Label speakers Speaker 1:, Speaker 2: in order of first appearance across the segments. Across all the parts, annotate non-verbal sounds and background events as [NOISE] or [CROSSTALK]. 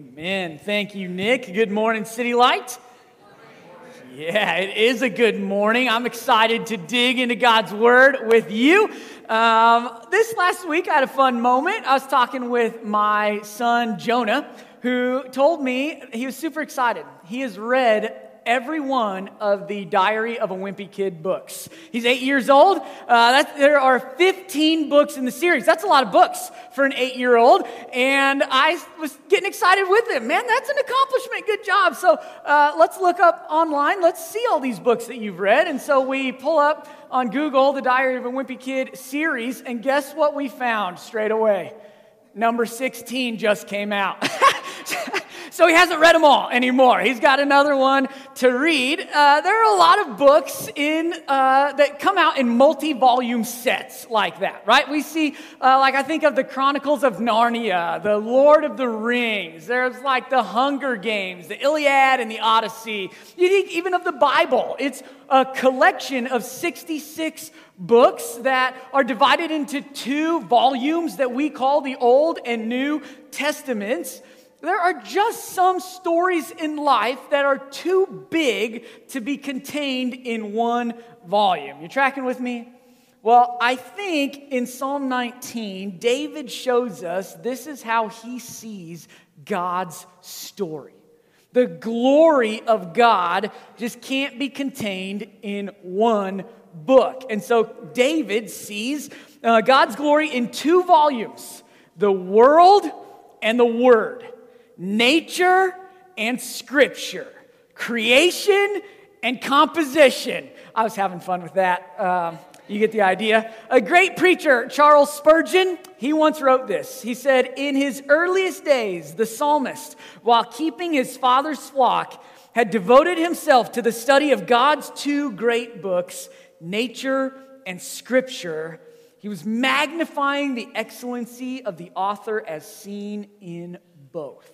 Speaker 1: Amen. Thank you, Nick. Good morning, City Light. Yeah, it is a good morning. I'm excited to dig into God's Word with you. Um, this last week, I had a fun moment. I was talking with my son, Jonah, who told me he was super excited. He has read every one of the Diary of a Wimpy Kid books. He's eight years old. Uh, there are 15 books in the series. That's a lot of books for an eight year old. And I was getting excited with him. Man, that's an accomplishment. Good job. So uh, let's look up online. Let's see all these books that you've read. And so we pull up on Google the Diary of a Wimpy Kid series. And guess what we found straight away? Number 16 just came out. [LAUGHS] So he hasn't read them all anymore. He's got another one to read. Uh, there are a lot of books in uh, that come out in multi-volume sets like that, right? We see, uh, like I think of the Chronicles of Narnia, the Lord of the Rings. There's like the Hunger Games, the Iliad and the Odyssey. You think even of the Bible. It's a collection of 66 books that are divided into two volumes that we call the Old and New Testaments. There are just some stories in life that are too big to be contained in one volume. You tracking with me? Well, I think in Psalm 19, David shows us this is how he sees God's story. The glory of God just can't be contained in one book. And so David sees uh, God's glory in two volumes the world and the word nature and scripture, creation and composition. I was having fun with that. Um, you get the idea. A great preacher, Charles Spurgeon, he once wrote this. He said, In his earliest days, the psalmist, while keeping his father's flock, had devoted himself to the study of God's two great books, nature and scripture. He was magnifying the excellency of the author as seen in both.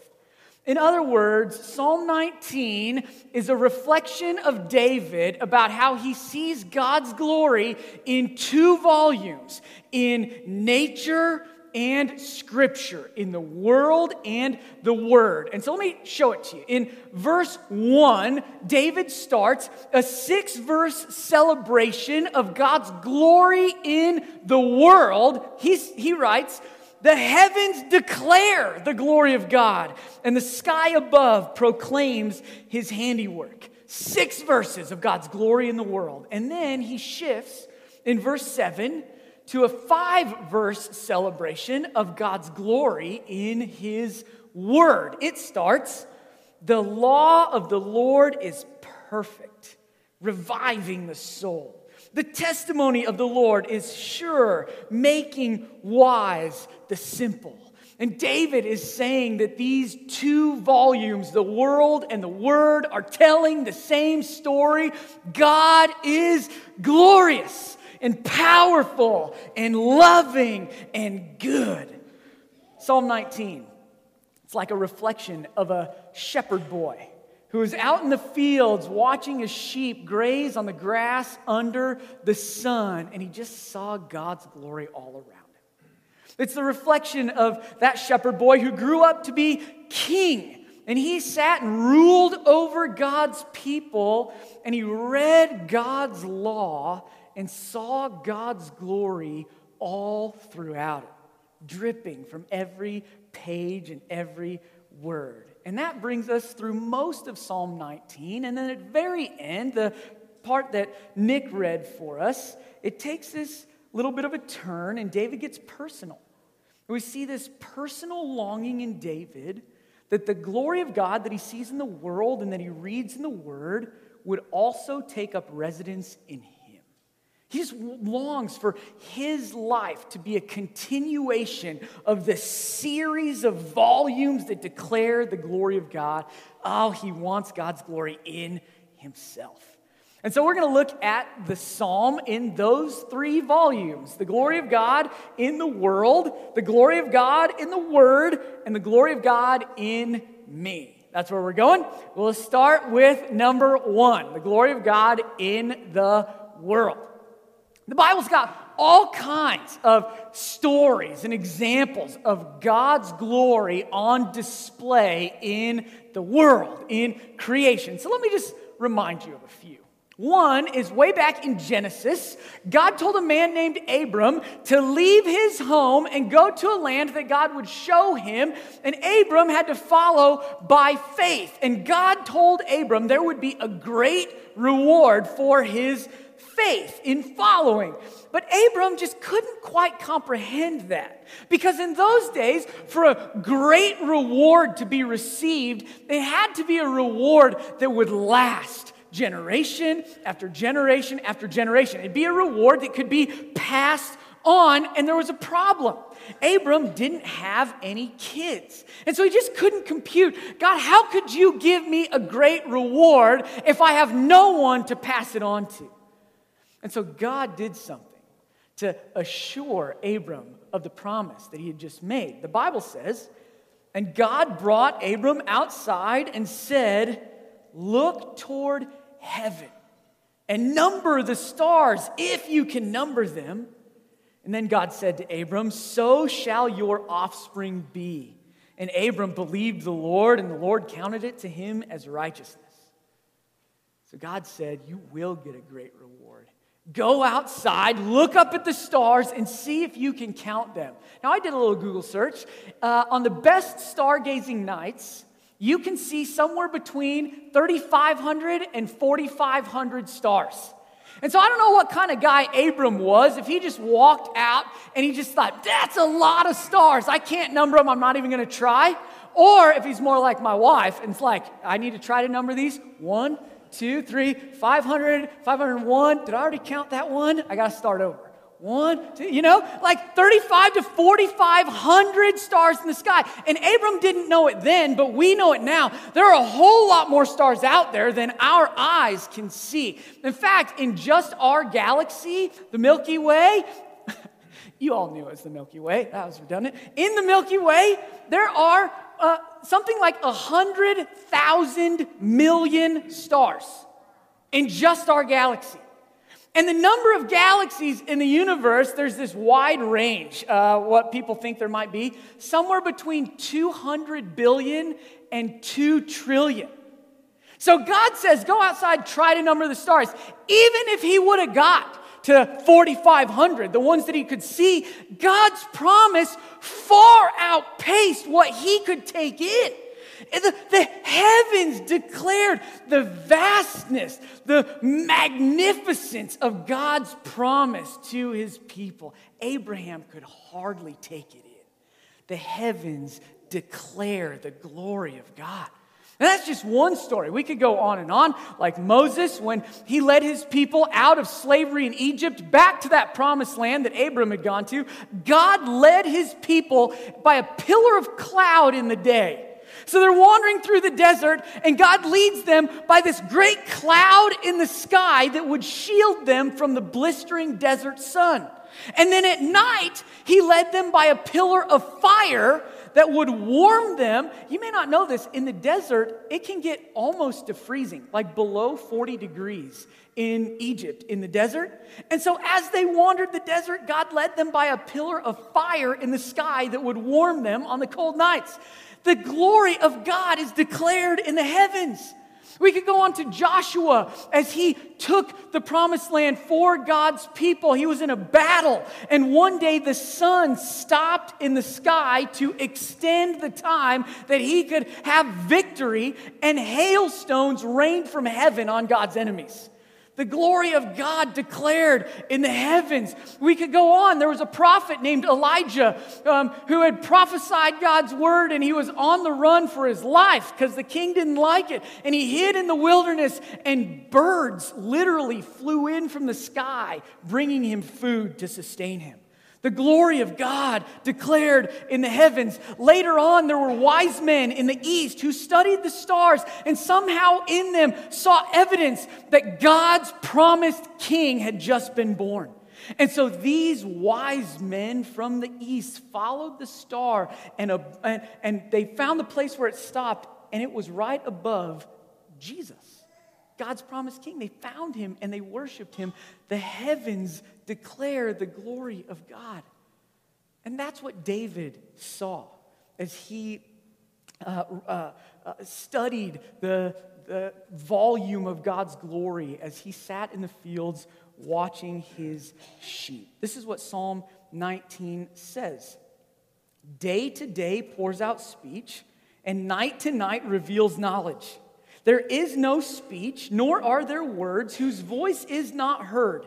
Speaker 1: In other words, Psalm 19 is a reflection of David about how he sees God's glory in two volumes in nature and scripture, in the world and the word. And so let me show it to you. In verse 1, David starts a six verse celebration of God's glory in the world. He's, he writes, the heavens declare the glory of God, and the sky above proclaims his handiwork. Six verses of God's glory in the world. And then he shifts in verse 7 to a five verse celebration of God's glory in his word. It starts The law of the Lord is perfect, reviving the soul. The testimony of the Lord is sure, making wise the simple. And David is saying that these two volumes, the world and the word, are telling the same story. God is glorious and powerful and loving and good. Psalm 19, it's like a reflection of a shepherd boy who was out in the fields watching his sheep graze on the grass under the sun, and he just saw God's glory all around him. It's the reflection of that shepherd boy who grew up to be king. And he sat and ruled over God's people, and he read God's law and saw God's glory all throughout it, dripping from every page and every word. And that brings us through most of Psalm 19. And then at the very end, the part that Nick read for us, it takes this little bit of a turn, and David gets personal. We see this personal longing in David that the glory of God that he sees in the world and that he reads in the Word would also take up residence in him. He just longs for his life to be a continuation of the series of volumes that declare the glory of God. Oh, he wants God's glory in himself. And so we're going to look at the psalm in those three volumes the glory of God in the world, the glory of God in the word, and the glory of God in me. That's where we're going. We'll start with number one the glory of God in the world. The Bible's got all kinds of stories and examples of God's glory on display in the world, in creation. So let me just remind you of a few. One is way back in Genesis, God told a man named Abram to leave his home and go to a land that God would show him. And Abram had to follow by faith. And God told Abram there would be a great reward for his faith in following. But Abram just couldn't quite comprehend that. Because in those days, for a great reward to be received, it had to be a reward that would last generation after generation after generation. It'd be a reward that could be passed on, and there was a problem. Abram didn't have any kids. And so he just couldn't compute God, how could you give me a great reward if I have no one to pass it on to? And so God did something to assure Abram of the promise that he had just made. The Bible says, and God brought Abram outside and said, Look toward heaven and number the stars if you can number them. And then God said to Abram, So shall your offspring be. And Abram believed the Lord, and the Lord counted it to him as righteousness. So God said, You will get a great reward. Go outside, look up at the stars, and see if you can count them. Now, I did a little Google search. Uh, on the best stargazing nights, you can see somewhere between 3,500 and 4,500 stars. And so I don't know what kind of guy Abram was, if he just walked out and he just thought, that's a lot of stars. I can't number them. I'm not even going to try. Or if he's more like my wife and it's like, I need to try to number these. One, two, three, 500, 501. Did I already count that one? I got to start over. One, two, you know, like 35 to 4,500 stars in the sky. And Abram didn't know it then, but we know it now. There are a whole lot more stars out there than our eyes can see. In fact, in just our galaxy, the Milky Way, [LAUGHS] you all knew it was the Milky Way. That was redundant. In the Milky Way, there are uh, something like 100,000 million stars in just our galaxy. And the number of galaxies in the universe, there's this wide range, uh, what people think there might be, somewhere between 200 billion and 2 trillion. So God says, go outside, try to number the stars. Even if He would have got to 4,500, the ones that He could see, God's promise far outpaced what He could take in. The, the, heavens declared the vastness, the magnificence of God's promise to his people. Abraham could hardly take it in. The heavens declare the glory of God. And that's just one story. We could go on and on, like Moses when he led his people out of slavery in Egypt back to that promised land that Abram had gone to. God led his people by a pillar of cloud in the day so they're wandering through the desert, and God leads them by this great cloud in the sky that would shield them from the blistering desert sun. And then at night, He led them by a pillar of fire that would warm them. You may not know this, in the desert, it can get almost to freezing, like below 40 degrees in Egypt, in the desert. And so, as they wandered the desert, God led them by a pillar of fire in the sky that would warm them on the cold nights. The glory of God is declared in the heavens. We could go on to Joshua as he took the promised land for God's people. He was in a battle, and one day the sun stopped in the sky to extend the time that he could have victory, and hailstones rained from heaven on God's enemies the glory of God declared in the heavens. We could go on. There was a prophet named Elijah um, who had prophesied God's word and he was on the run for his life because the king didn't like it. And he hid in the wilderness, and birds literally flew in from the sky, bringing him food to sustain him the glory of God declared in the heavens. Later on, there were wise men in the east who studied the stars and somehow in them saw evidence that God's promised king had just been born. And so these wise men from the east followed the star and, and, and they found the place where it stopped, and it was right above Jesus. God's promised king. They found him and they worshiped him. The heavens declare the glory of God. And that's what David saw as he uh, uh, uh, studied the, the volume of God's glory as he sat in the fields watching his sheep. This is what Psalm 19 says Day to day pours out speech, and night to night reveals knowledge. There is no speech, nor are there words whose voice is not heard.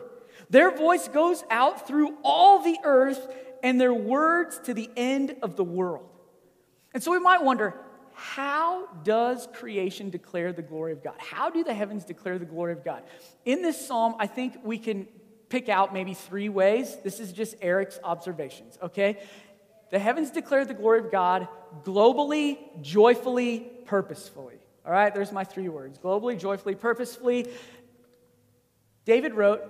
Speaker 1: Their voice goes out through all the earth, and their words to the end of the world. And so we might wonder how does creation declare the glory of God? How do the heavens declare the glory of God? In this psalm, I think we can pick out maybe three ways. This is just Eric's observations, okay? The heavens declare the glory of God globally, joyfully, purposefully. All right, there's my three words globally, joyfully, purposefully. David wrote,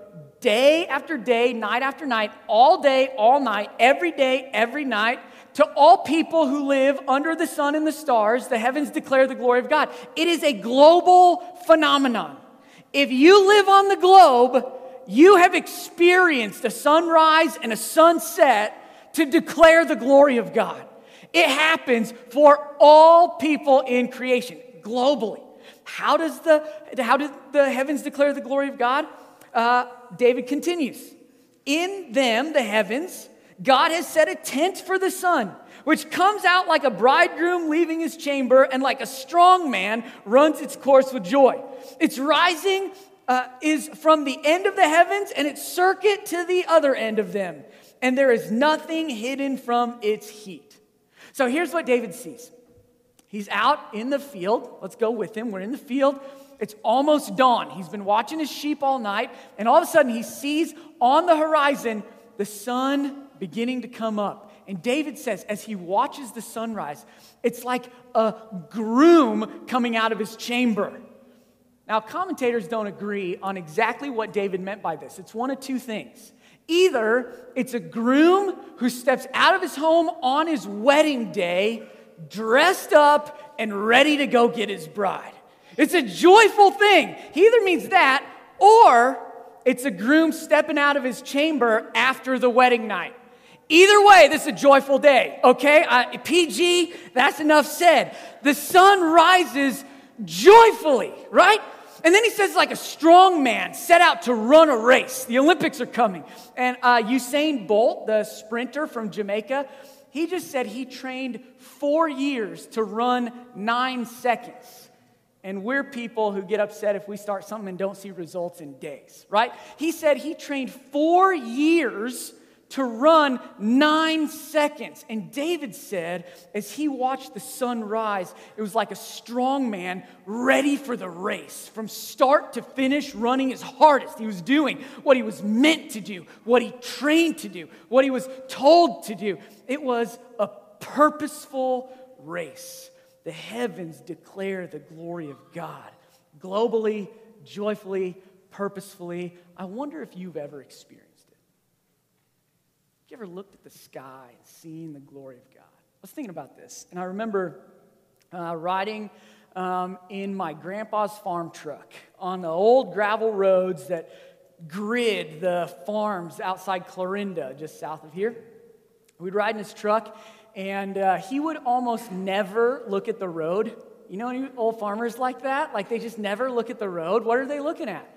Speaker 1: day after day, night after night, all day, all night, every day, every night, to all people who live under the sun and the stars, the heavens declare the glory of God. It is a global phenomenon. If you live on the globe, you have experienced a sunrise and a sunset to declare the glory of God. It happens for all people in creation globally. How does the, how did the heavens declare the glory of God? Uh, David continues. In them, the heavens, God has set a tent for the sun, which comes out like a bridegroom leaving his chamber and like a strong man runs its course with joy. Its rising uh, is from the end of the heavens and its circuit to the other end of them. And there is nothing hidden from its heat. So here's what David sees He's out in the field. Let's go with him. We're in the field. It's almost dawn. He's been watching his sheep all night, and all of a sudden he sees on the horizon the sun beginning to come up. And David says, as he watches the sunrise, it's like a groom coming out of his chamber. Now, commentators don't agree on exactly what David meant by this. It's one of two things. Either it's a groom who steps out of his home on his wedding day dressed up and ready to go get his bride. It's a joyful thing. He either means that or it's a groom stepping out of his chamber after the wedding night. Either way, this is a joyful day, okay? Uh, PG, that's enough said. The sun rises joyfully, right? And then he says, like a strong man set out to run a race. The Olympics are coming. And uh, Usain Bolt, the sprinter from Jamaica, he just said he trained four years to run nine seconds. And we're people who get upset if we start something and don't see results in days, right? He said he trained four years to run nine seconds. And David said, as he watched the sun rise, it was like a strong man ready for the race. From start to finish, running his hardest. He was doing what he was meant to do, what he trained to do, what he was told to do. It was a purposeful race. The heavens declare the glory of God globally, joyfully, purposefully. I wonder if you've ever experienced you ever looked at the sky and seen the glory of God? I was thinking about this, and I remember uh, riding um, in my grandpa's farm truck on the old gravel roads that grid the farms outside Clarinda, just south of here. We'd ride in his truck, and uh, he would almost never look at the road. You know any old farmers like that? Like they just never look at the road. What are they looking at?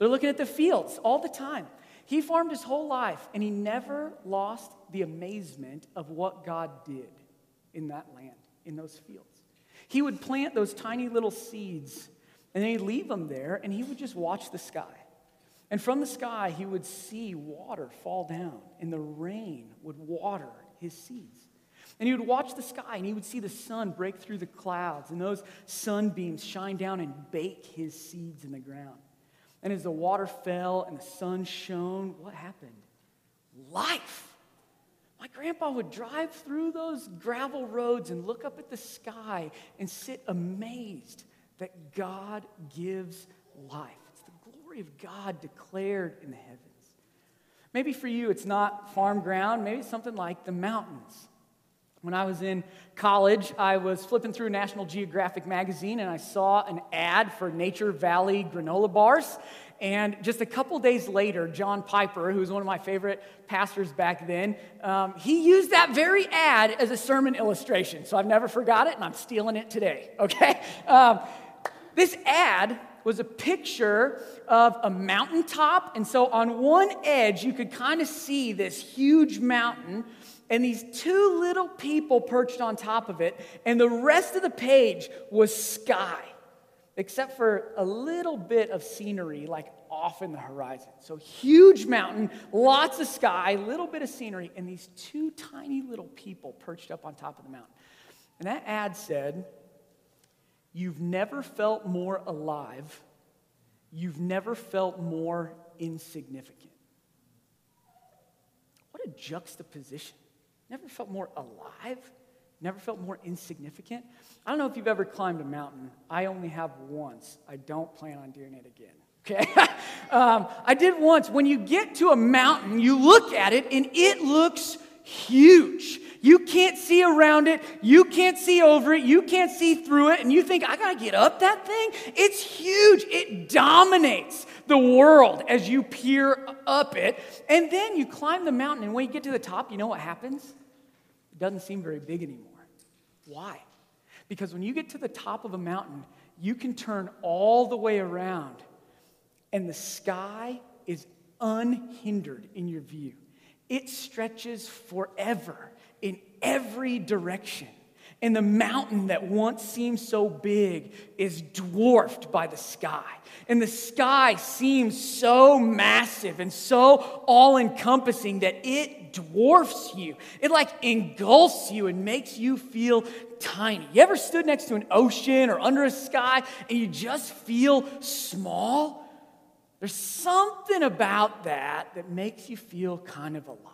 Speaker 1: They're looking at the fields all the time. He farmed his whole life and he never lost the amazement of what God did in that land, in those fields. He would plant those tiny little seeds and then he'd leave them there and he would just watch the sky. And from the sky, he would see water fall down and the rain would water his seeds. And he would watch the sky and he would see the sun break through the clouds and those sunbeams shine down and bake his seeds in the ground. And as the water fell and the sun shone, what happened? Life. My grandpa would drive through those gravel roads and look up at the sky and sit amazed that God gives life. It's the glory of God declared in the heavens. Maybe for you, it's not farm ground, maybe it's something like the mountains. When I was in college, I was flipping through National Geographic magazine and I saw an ad for Nature Valley granola bars. And just a couple days later, John Piper, who was one of my favorite pastors back then, um, he used that very ad as a sermon illustration. So I've never forgot it and I'm stealing it today, [LAUGHS] okay? Um, this ad was a picture of a mountaintop. And so on one edge, you could kind of see this huge mountain and these two little people perched on top of it. And the rest of the page was sky, except for a little bit of scenery, like off in the horizon. So, huge mountain, lots of sky, little bit of scenery, and these two tiny little people perched up on top of the mountain. And that ad said, You've never felt more alive. You've never felt more insignificant. What a juxtaposition. Never felt more alive. Never felt more insignificant. I don't know if you've ever climbed a mountain. I only have once. I don't plan on doing it again. [LAUGHS] Okay? um, I did once. When you get to a mountain, you look at it and it looks huge. You can't see around it. You can't see over it. You can't see through it. And you think, I got to get up that thing? It's huge. It dominates the world as you peer up it. And then you climb the mountain. And when you get to the top, you know what happens? It doesn't seem very big anymore. Why? Because when you get to the top of a mountain, you can turn all the way around, and the sky is unhindered in your view. It stretches forever in every direction. And the mountain that once seemed so big is dwarfed by the sky. And the sky seems so massive and so all encompassing that it dwarfs you. It like engulfs you and makes you feel tiny. You ever stood next to an ocean or under a sky and you just feel small? There's something about that that makes you feel kind of alive.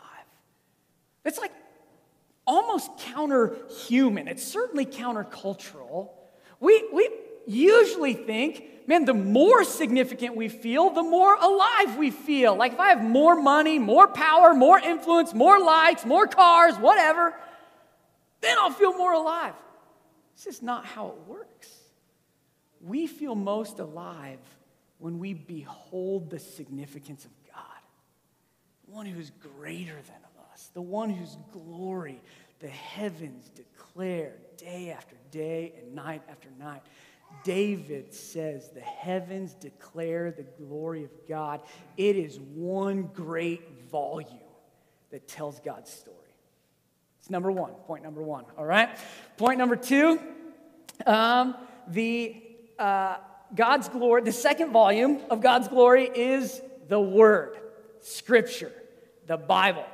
Speaker 1: It's like almost counter-human. It's certainly countercultural. We, we usually think, man, the more significant we feel, the more alive we feel. Like if I have more money, more power, more influence, more likes, more cars, whatever, then I'll feel more alive. This is not how it works. We feel most alive when we behold the significance of God, the one who is greater than us, the one whose glory the heavens declare day after day and night after night. David says the heavens declare the glory of God. It is one great volume that tells God's story. It's number one, point number one, all right? Point number two, um, the uh, God's glory, the second volume of God's glory is the Word, Scripture, the Bible.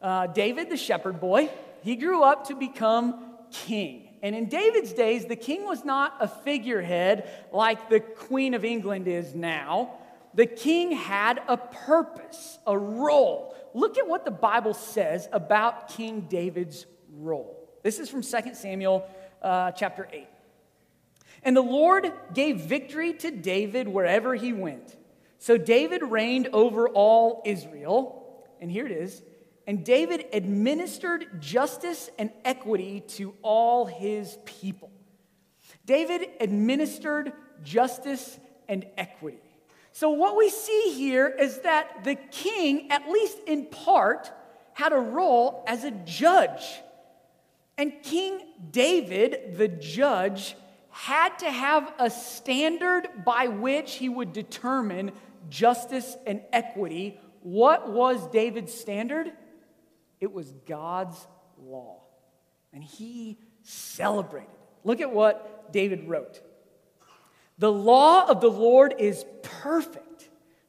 Speaker 1: Uh, David, the shepherd boy, he grew up to become king. And in David's days, the king was not a figurehead like the Queen of England is now. The king had a purpose, a role. Look at what the Bible says about King David's role. This is from 2 Samuel uh, chapter 8. And the Lord gave victory to David wherever he went. So David reigned over all Israel. And here it is and David administered justice and equity to all his people. David administered justice and equity. So, what we see here is that the king, at least in part, had a role as a judge. And King David, the judge, had to have a standard by which he would determine justice and equity. What was David's standard? It was God's law. And he celebrated. Look at what David wrote The law of the Lord is perfect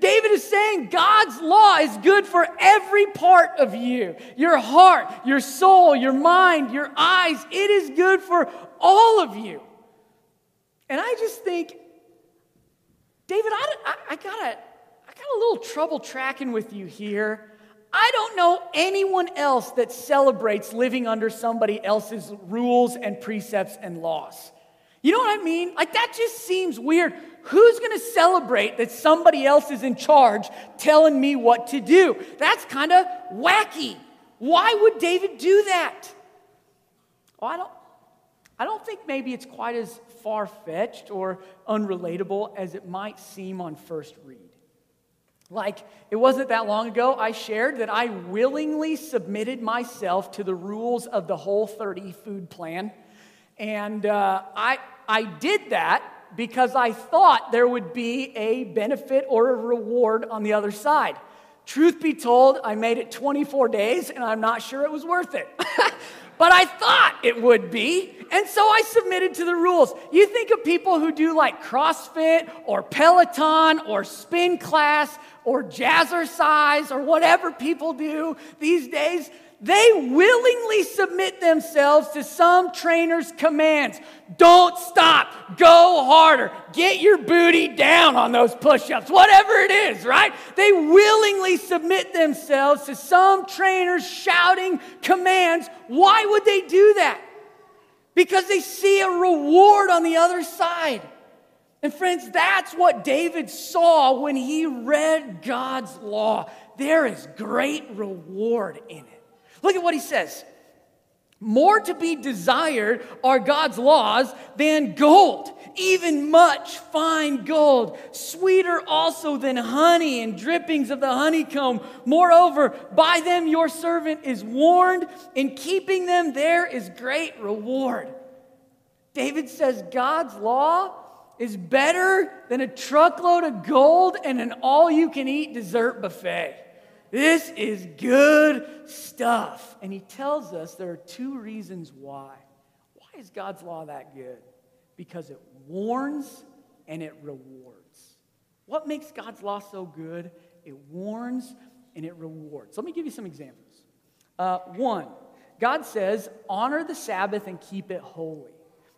Speaker 1: David is saying God's law is good for every part of you your heart, your soul, your mind, your eyes. It is good for all of you. And I just think David, I, I, I got a, I got a little trouble tracking with you here. I don't know anyone else that celebrates living under somebody else's rules and precepts and laws. You know what I mean? Like, that just seems weird. Who's gonna celebrate that somebody else is in charge telling me what to do? That's kind of wacky. Why would David do that? Well, I don't, I don't think maybe it's quite as far fetched or unrelatable as it might seem on first read. Like, it wasn't that long ago I shared that I willingly submitted myself to the rules of the Whole 30 food plan. And uh, I, I did that because I thought there would be a benefit or a reward on the other side. Truth be told, I made it 24 days and I'm not sure it was worth it. [LAUGHS] but I thought it would be. And so I submitted to the rules. You think of people who do like CrossFit or Peloton or spin class or jazzercise or whatever people do these days. They willingly submit themselves to some trainer's commands. Don't stop. Go harder. Get your booty down on those push ups, whatever it is, right? They willingly submit themselves to some trainer's shouting commands. Why would they do that? Because they see a reward on the other side. And friends, that's what David saw when he read God's law. There is great reward in it. Look at what he says. More to be desired are God's laws than gold, even much fine gold, sweeter also than honey and drippings of the honeycomb. Moreover, by them your servant is warned, in keeping them there is great reward. David says God's law is better than a truckload of gold and an all you can eat dessert buffet. This is good stuff. And he tells us there are two reasons why. Why is God's law that good? Because it warns and it rewards. What makes God's law so good? It warns and it rewards. Let me give you some examples. Uh, one, God says, honor the Sabbath and keep it holy.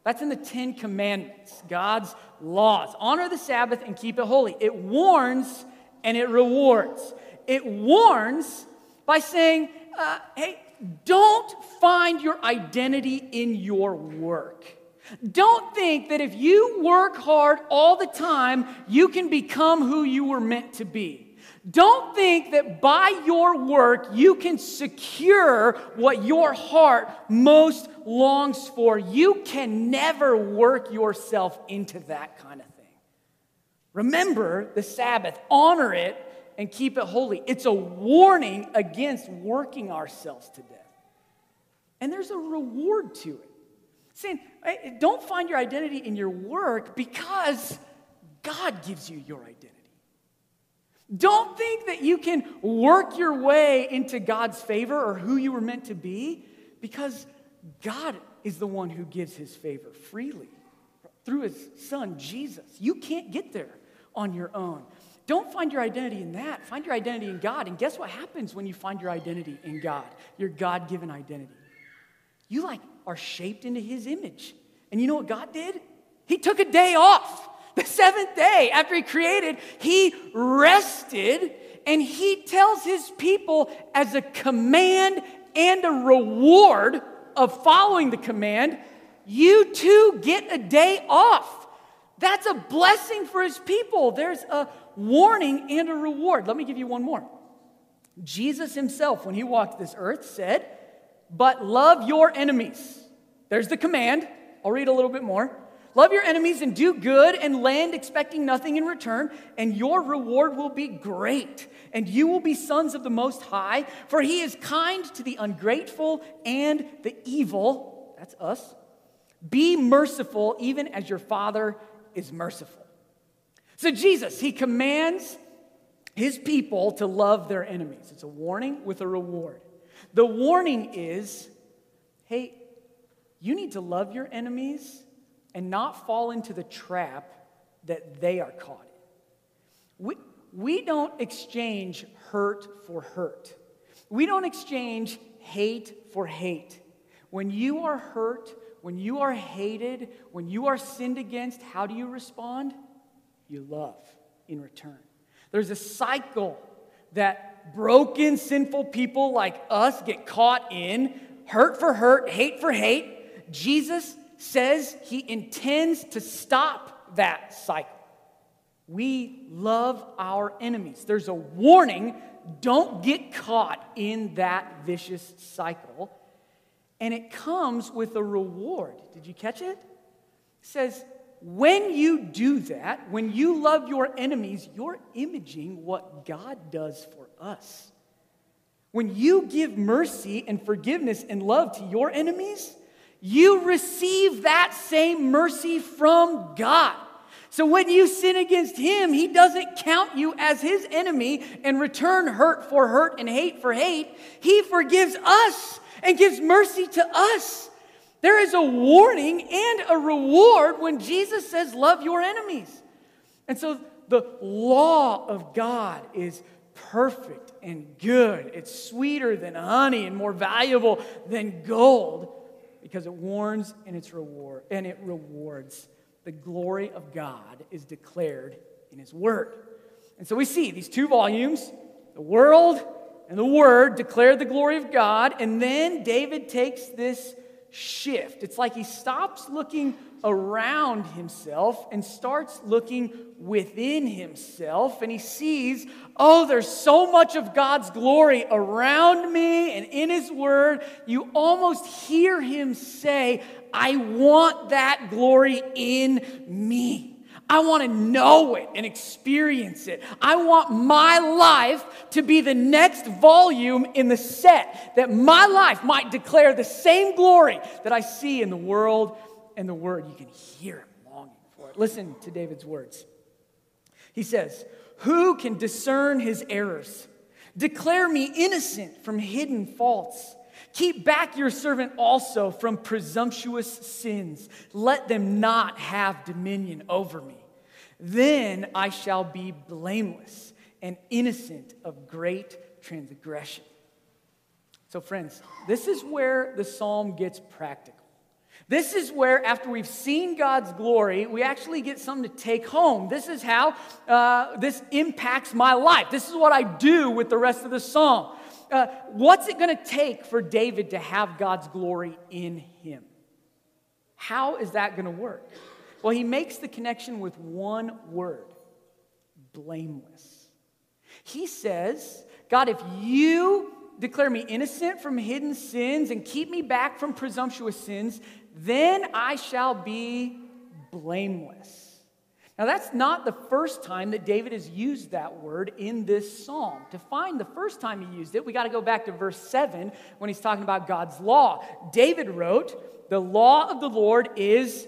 Speaker 1: That's in the Ten Commandments, God's laws. Honor the Sabbath and keep it holy. It warns and it rewards it warns by saying, uh, hey, don't find your identity in your work. Don't think that if you work hard all the time, you can become who you were meant to be. Don't think that by your work you can secure what your heart most longs for. You can never work yourself into that kind of thing. Remember the Sabbath, honor it, and keep it holy. It's a warning against working ourselves to death. And there's a reward to it. Saying, don't find your identity in your work because God gives you your identity. Don't think that you can work your way into God's favor or who you were meant to be because God is the one who gives his favor freely through his son, Jesus. You can't get there on your own. Don't find your identity in that. Find your identity in God. And guess what happens when you find your identity in God? Your God given identity. You like are shaped into his image. And you know what God did? He took a day off. The seventh day after he created, he rested and he tells his people as a command and a reward of following the command, you too get a day off. That's a blessing for his people. There's a warning and a reward. Let me give you one more. Jesus himself, when he walked this earth, said, But love your enemies. There's the command. I'll read a little bit more. Love your enemies and do good and lend, expecting nothing in return, and your reward will be great. And you will be sons of the Most High, for he is kind to the ungrateful and the evil. That's us. Be merciful, even as your Father is merciful. So, Jesus, he commands his people to love their enemies. It's a warning with a reward. The warning is hey, you need to love your enemies and not fall into the trap that they are caught in. We, we don't exchange hurt for hurt, we don't exchange hate for hate. When you are hurt, when you are hated, when you are sinned against, how do you respond? you love in return. There's a cycle that broken, sinful people like us get caught in hurt for hurt, hate for hate. Jesus says he intends to stop that cycle. We love our enemies. There's a warning don't get caught in that vicious cycle. And it comes with a reward. Did you catch it? It says, when you do that, when you love your enemies, you're imaging what God does for us. When you give mercy and forgiveness and love to your enemies, you receive that same mercy from God. So when you sin against him, he doesn't count you as his enemy and return hurt for hurt and hate for hate. He forgives us and gives mercy to us. There is a warning and a reward when Jesus says, Love your enemies. And so the law of God is perfect and good. It's sweeter than honey and more valuable than gold because it warns and it's reward and it rewards the glory of God is declared in His Word. And so we see these two volumes, the world and the Word, declare the glory of God. And then David takes this shift. It's like he stops looking around himself and starts looking within himself. And he sees, oh, there's so much of God's glory around me and in his word. You almost hear him say, I want that glory in me. I want to know it and experience it. I want my life to be the next volume in the set, that my life might declare the same glory that I see in the world and the word. You can hear him longing for it. Listen to David's words. He says, Who can discern his errors? Declare me innocent from hidden faults. Keep back your servant also from presumptuous sins. Let them not have dominion over me. Then I shall be blameless and innocent of great transgression. So, friends, this is where the psalm gets practical. This is where, after we've seen God's glory, we actually get something to take home. This is how uh, this impacts my life. This is what I do with the rest of the psalm. Uh, what's it going to take for David to have God's glory in him? How is that going to work? Well, he makes the connection with one word blameless. He says, God, if you declare me innocent from hidden sins and keep me back from presumptuous sins, then I shall be blameless. Now, that's not the first time that David has used that word in this psalm. To find the first time he used it, we got to go back to verse 7 when he's talking about God's law. David wrote, The law of the Lord is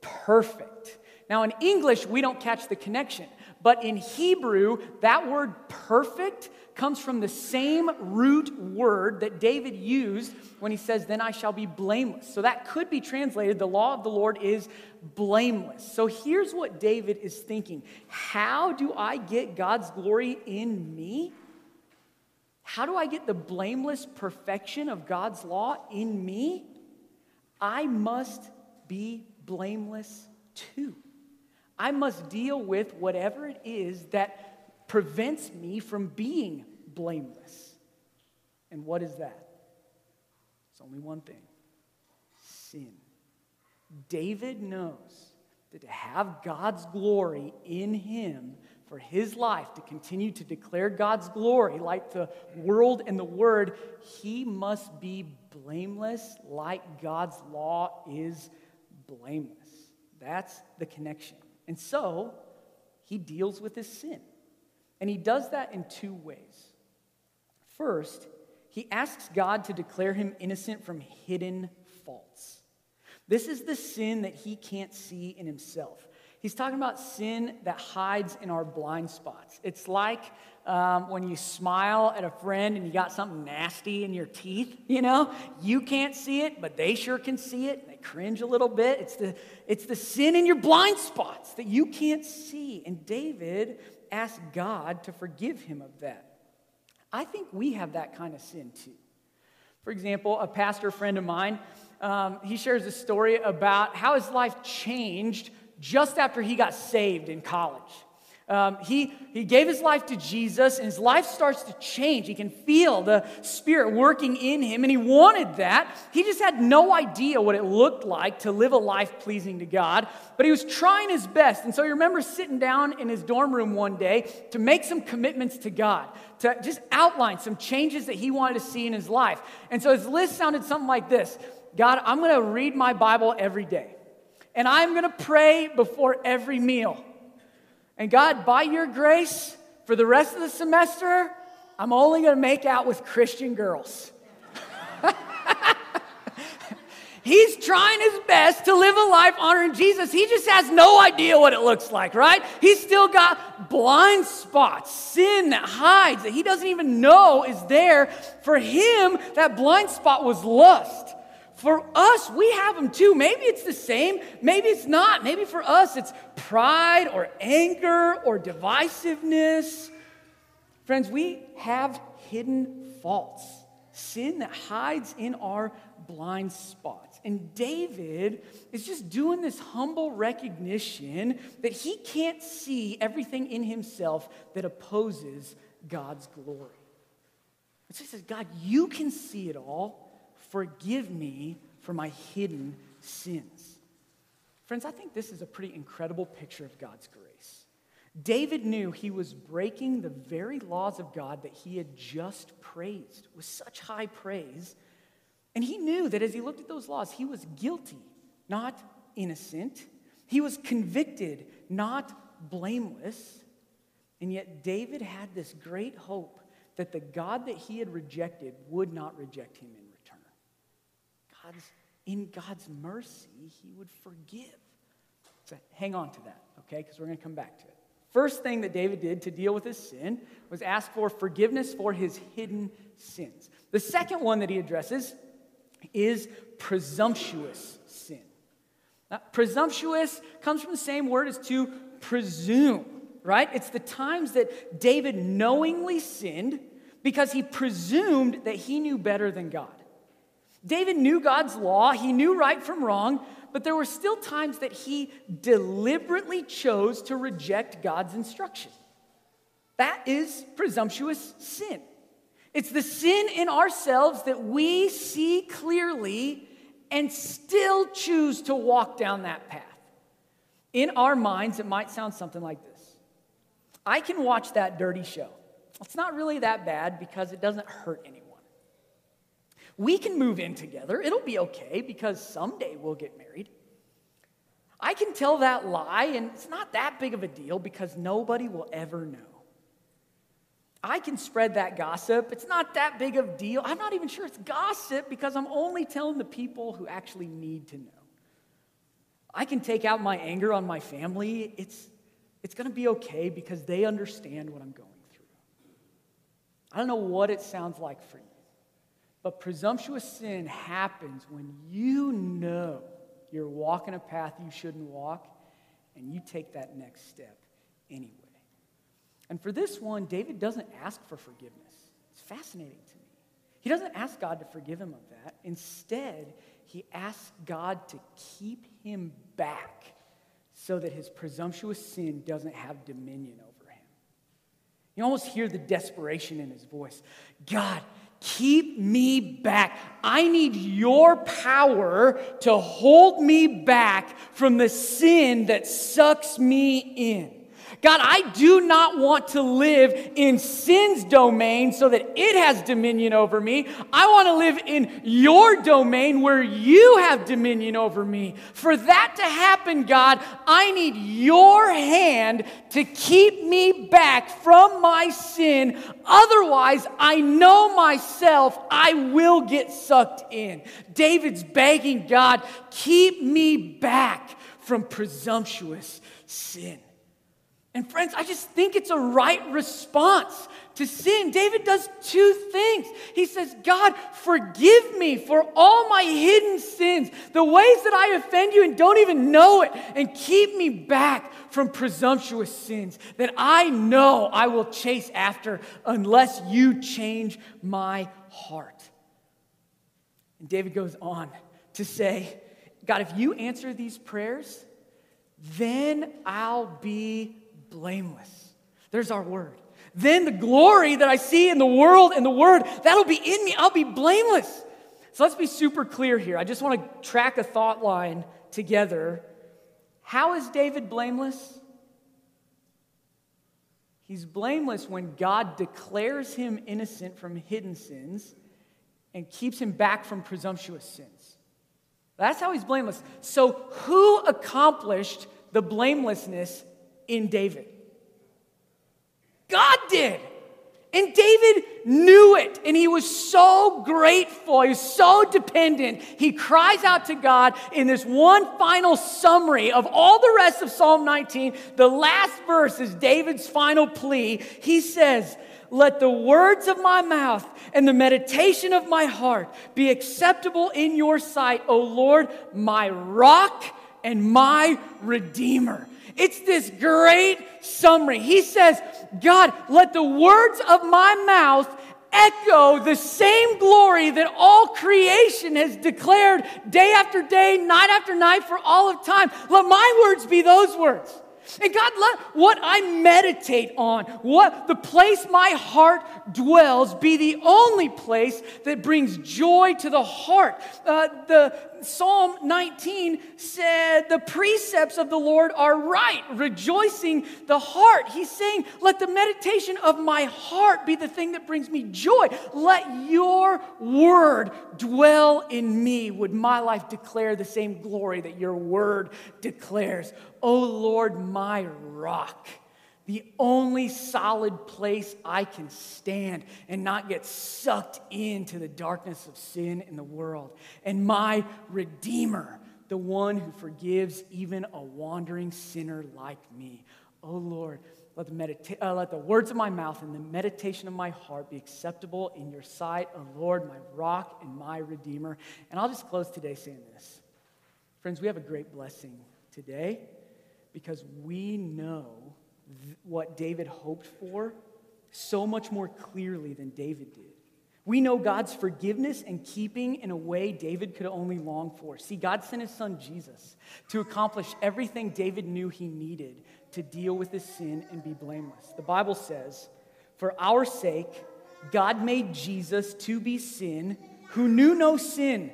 Speaker 1: perfect. Now, in English, we don't catch the connection, but in Hebrew, that word perfect comes from the same root word that David used when he says, Then I shall be blameless. So that could be translated, the law of the Lord is blameless. So here's what David is thinking How do I get God's glory in me? How do I get the blameless perfection of God's law in me? I must be blameless too. I must deal with whatever it is that prevents me from being blameless. And what is that? It's only one thing sin. David knows that to have God's glory in him for his life, to continue to declare God's glory like the world and the word, he must be blameless like God's law is blameless. That's the connection. And so, he deals with his sin. And he does that in two ways. First, he asks God to declare him innocent from hidden faults. This is the sin that he can't see in himself. He's talking about sin that hides in our blind spots. It's like um, when you smile at a friend and you got something nasty in your teeth, [LAUGHS] you know? You can't see it, but they sure can see it. Cringe a little bit. It's the, it's the sin in your blind spots that you can't see. And David asked God to forgive him of that. I think we have that kind of sin too. For example, a pastor friend of mine, um, he shares a story about how his life changed just after he got saved in college. Um, he, he gave his life to Jesus, and his life starts to change. He can feel the Spirit working in him, and he wanted that. He just had no idea what it looked like to live a life pleasing to God, but he was trying his best. And so he remembers sitting down in his dorm room one day to make some commitments to God, to just outline some changes that he wanted to see in his life. And so his list sounded something like this God, I'm going to read my Bible every day, and I'm going to pray before every meal. And God, by your grace, for the rest of the semester, I'm only going to make out with Christian girls. [LAUGHS] He's trying his best to live a life honoring Jesus. He just has no idea what it looks like, right? He's still got blind spots, sin that hides, that he doesn't even know is there. For him, that blind spot was lust. For us, we have them too. Maybe it's the same, maybe it's not. Maybe for us, it's pride or anger or divisiveness. Friends, we have hidden faults, sin that hides in our blind spots. And David is just doing this humble recognition that he can't see everything in himself that opposes God's glory. So he says, God, you can see it all. Forgive me for my hidden sins. Friends, I think this is a pretty incredible picture of God's grace. David knew he was breaking the very laws of God that he had just praised with such high praise. And he knew that as he looked at those laws, he was guilty, not innocent. He was convicted, not blameless. And yet, David had this great hope that the God that he had rejected would not reject him God's, in God's mercy, He would forgive. So hang on to that, okay? Because we're going to come back to it. First thing that David did to deal with his sin was ask for forgiveness for his hidden sins. The second one that he addresses is presumptuous sin. Now, presumptuous comes from the same word as to presume, right? It's the times that David knowingly sinned because he presumed that he knew better than God. David knew God's law, he knew right from wrong, but there were still times that he deliberately chose to reject God's instruction. That is presumptuous sin. It's the sin in ourselves that we see clearly and still choose to walk down that path. In our minds, it might sound something like this I can watch that dirty show. It's not really that bad because it doesn't hurt anyone. We can move in together. It'll be okay because someday we'll get married. I can tell that lie, and it's not that big of a deal because nobody will ever know. I can spread that gossip. It's not that big of a deal. I'm not even sure it's gossip because I'm only telling the people who actually need to know. I can take out my anger on my family. It's, it's going to be okay because they understand what I'm going through. I don't know what it sounds like for you. But presumptuous sin happens when you know you're walking a path you shouldn't walk and you take that next step anyway. And for this one, David doesn't ask for forgiveness. It's fascinating to me. He doesn't ask God to forgive him of that. Instead, he asks God to keep him back so that his presumptuous sin doesn't have dominion over him. You almost hear the desperation in his voice God, Keep me back. I need your power to hold me back from the sin that sucks me in. God, I do not want to live in sin's domain so that it has dominion over me. I want to live in your domain where you have dominion over me. For that to happen, God, I need your hand to keep me back from my sin. Otherwise, I know myself, I will get sucked in. David's begging God, keep me back from presumptuous sin. And friends, I just think it's a right response to sin. David does two things. He says, God, forgive me for all my hidden sins, the ways that I offend you and don't even know it, and keep me back from presumptuous sins that I know I will chase after unless you change my heart. And David goes on to say, God, if you answer these prayers, then I'll be blameless. There's our word. Then the glory that I see in the world and the word, that'll be in me. I'll be blameless. So let's be super clear here. I just want to track a thought line together. How is David blameless? He's blameless when God declares him innocent from hidden sins and keeps him back from presumptuous sins. That's how he's blameless. So, who accomplished the blamelessness in David? God did. And David knew it, and he was so grateful. He was so dependent. He cries out to God in this one final summary of all the rest of Psalm 19. The last verse is David's final plea. He says, Let the words of my mouth and the meditation of my heart be acceptable in your sight, O Lord, my rock and my redeemer. It's this great summary. He says, God, let the words of my mouth echo the same glory that all creation has declared day after day, night after night for all of time. Let my words be those words. And God, let what I meditate on, what the place my heart dwells, be the only place that brings joy to the heart. Uh, the Psalm 19 said, The precepts of the Lord are right, rejoicing the heart. He's saying, Let the meditation of my heart be the thing that brings me joy. Let your word dwell in me. Would my life declare the same glory that your word declares? O oh Lord, my rock the only solid place I can stand and not get sucked into the darkness of sin in the world. And my Redeemer, the one who forgives even a wandering sinner like me. Oh Lord, let the, medita- uh, let the words of my mouth and the meditation of my heart be acceptable in your sight, O Lord, my rock and my Redeemer. And I'll just close today saying this. Friends, we have a great blessing today because we know what David hoped for so much more clearly than David did. We know God's forgiveness and keeping in a way David could only long for. See, God sent his son Jesus to accomplish everything David knew he needed to deal with his sin and be blameless. The Bible says, For our sake, God made Jesus to be sin who knew no sin,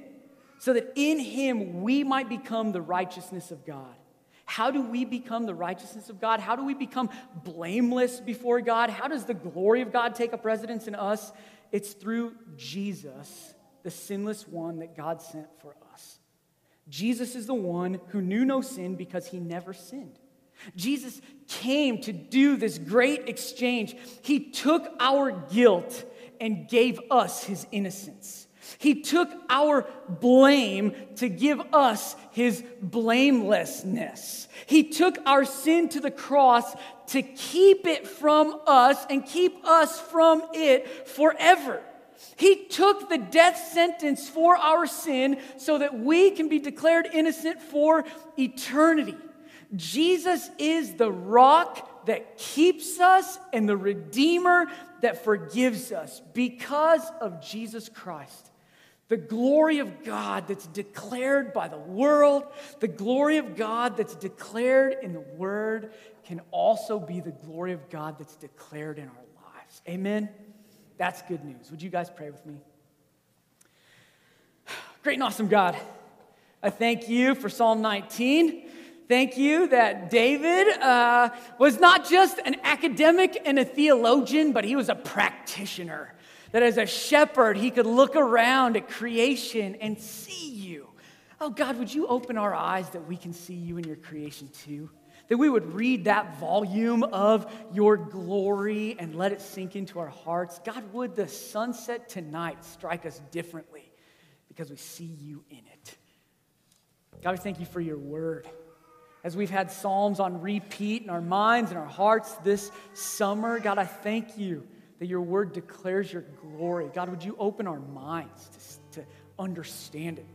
Speaker 1: so that in him we might become the righteousness of God. How do we become the righteousness of God? How do we become blameless before God? How does the glory of God take up residence in us? It's through Jesus, the sinless one that God sent for us. Jesus is the one who knew no sin because he never sinned. Jesus came to do this great exchange. He took our guilt and gave us his innocence. He took our blame to give us his blamelessness. He took our sin to the cross to keep it from us and keep us from it forever. He took the death sentence for our sin so that we can be declared innocent for eternity. Jesus is the rock that keeps us and the Redeemer that forgives us because of Jesus Christ. The glory of God that's declared by the world, the glory of God that's declared in the Word, can also be the glory of God that's declared in our lives. Amen? That's good news. Would you guys pray with me? [SIGHS] Great and awesome God, I thank you for Psalm 19. Thank you that David uh, was not just an academic and a theologian, but he was a practitioner that as a shepherd, he could look around at creation and see you. Oh, God, would you open our eyes that we can see you in your creation too? That we would read that volume of your glory and let it sink into our hearts. God, would the sunset tonight strike us differently because we see you in it. God, we thank you for your word. As we've had Psalms on repeat in our minds and our hearts this summer, God, I thank you that your word declares your glory. God, would you open our minds to, to understand it,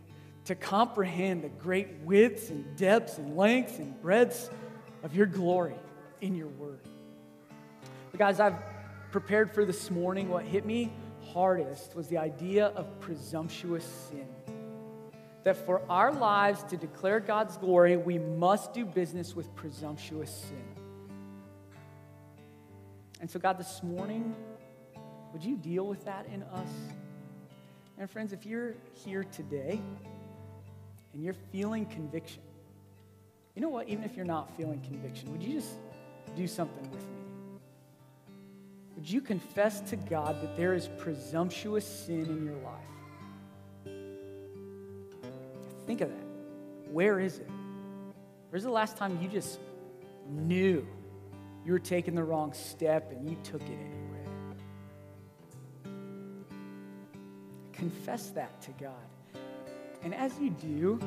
Speaker 1: to comprehend the great widths and depths and lengths and breadths of your glory in your word. But guys, I've prepared for this morning. What hit me hardest was the idea of presumptuous sin. that for our lives to declare God's glory, we must do business with presumptuous sin. And so, God, this morning, would you deal with that in us? And, friends, if you're here today and you're feeling conviction, you know what? Even if you're not feeling conviction, would you just do something with me? Would you confess to God that there is presumptuous sin in your life? Think of that. Where is it? Where's the last time you just knew you were taking the wrong step and you took it anyway? Confess that to God. And as you do,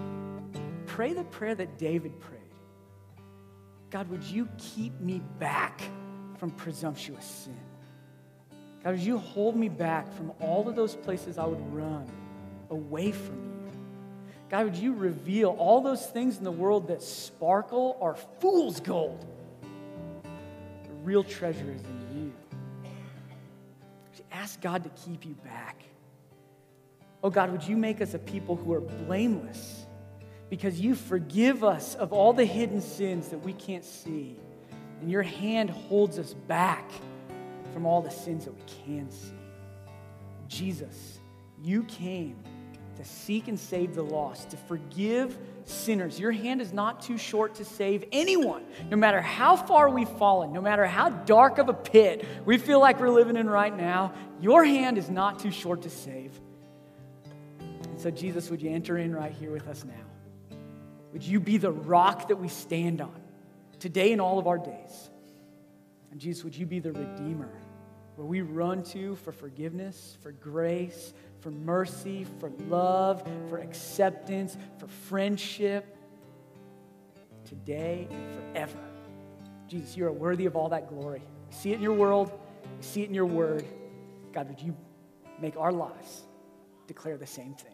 Speaker 1: pray the prayer that David prayed God, would you keep me back from presumptuous sin? God, would you hold me back from all of those places I would run away from you? God, would you reveal all those things in the world that sparkle are fool's gold? The real treasure is in you. Ask God to keep you back. Oh God, would you make us a people who are blameless because you forgive us of all the hidden sins that we can't see, and your hand holds us back from all the sins that we can see. Jesus, you came to seek and save the lost, to forgive sinners. Your hand is not too short to save anyone, no matter how far we've fallen, no matter how dark of a pit we feel like we're living in right now. Your hand is not too short to save. So, Jesus, would you enter in right here with us now? Would you be the rock that we stand on today and all of our days? And Jesus, would you be the Redeemer? where we run to for forgiveness, for grace, for mercy, for love, for acceptance, for friendship, today and forever. Jesus, you are worthy of all that glory. We see it in your world, we see it in your word. God, would you make our lives declare the same thing?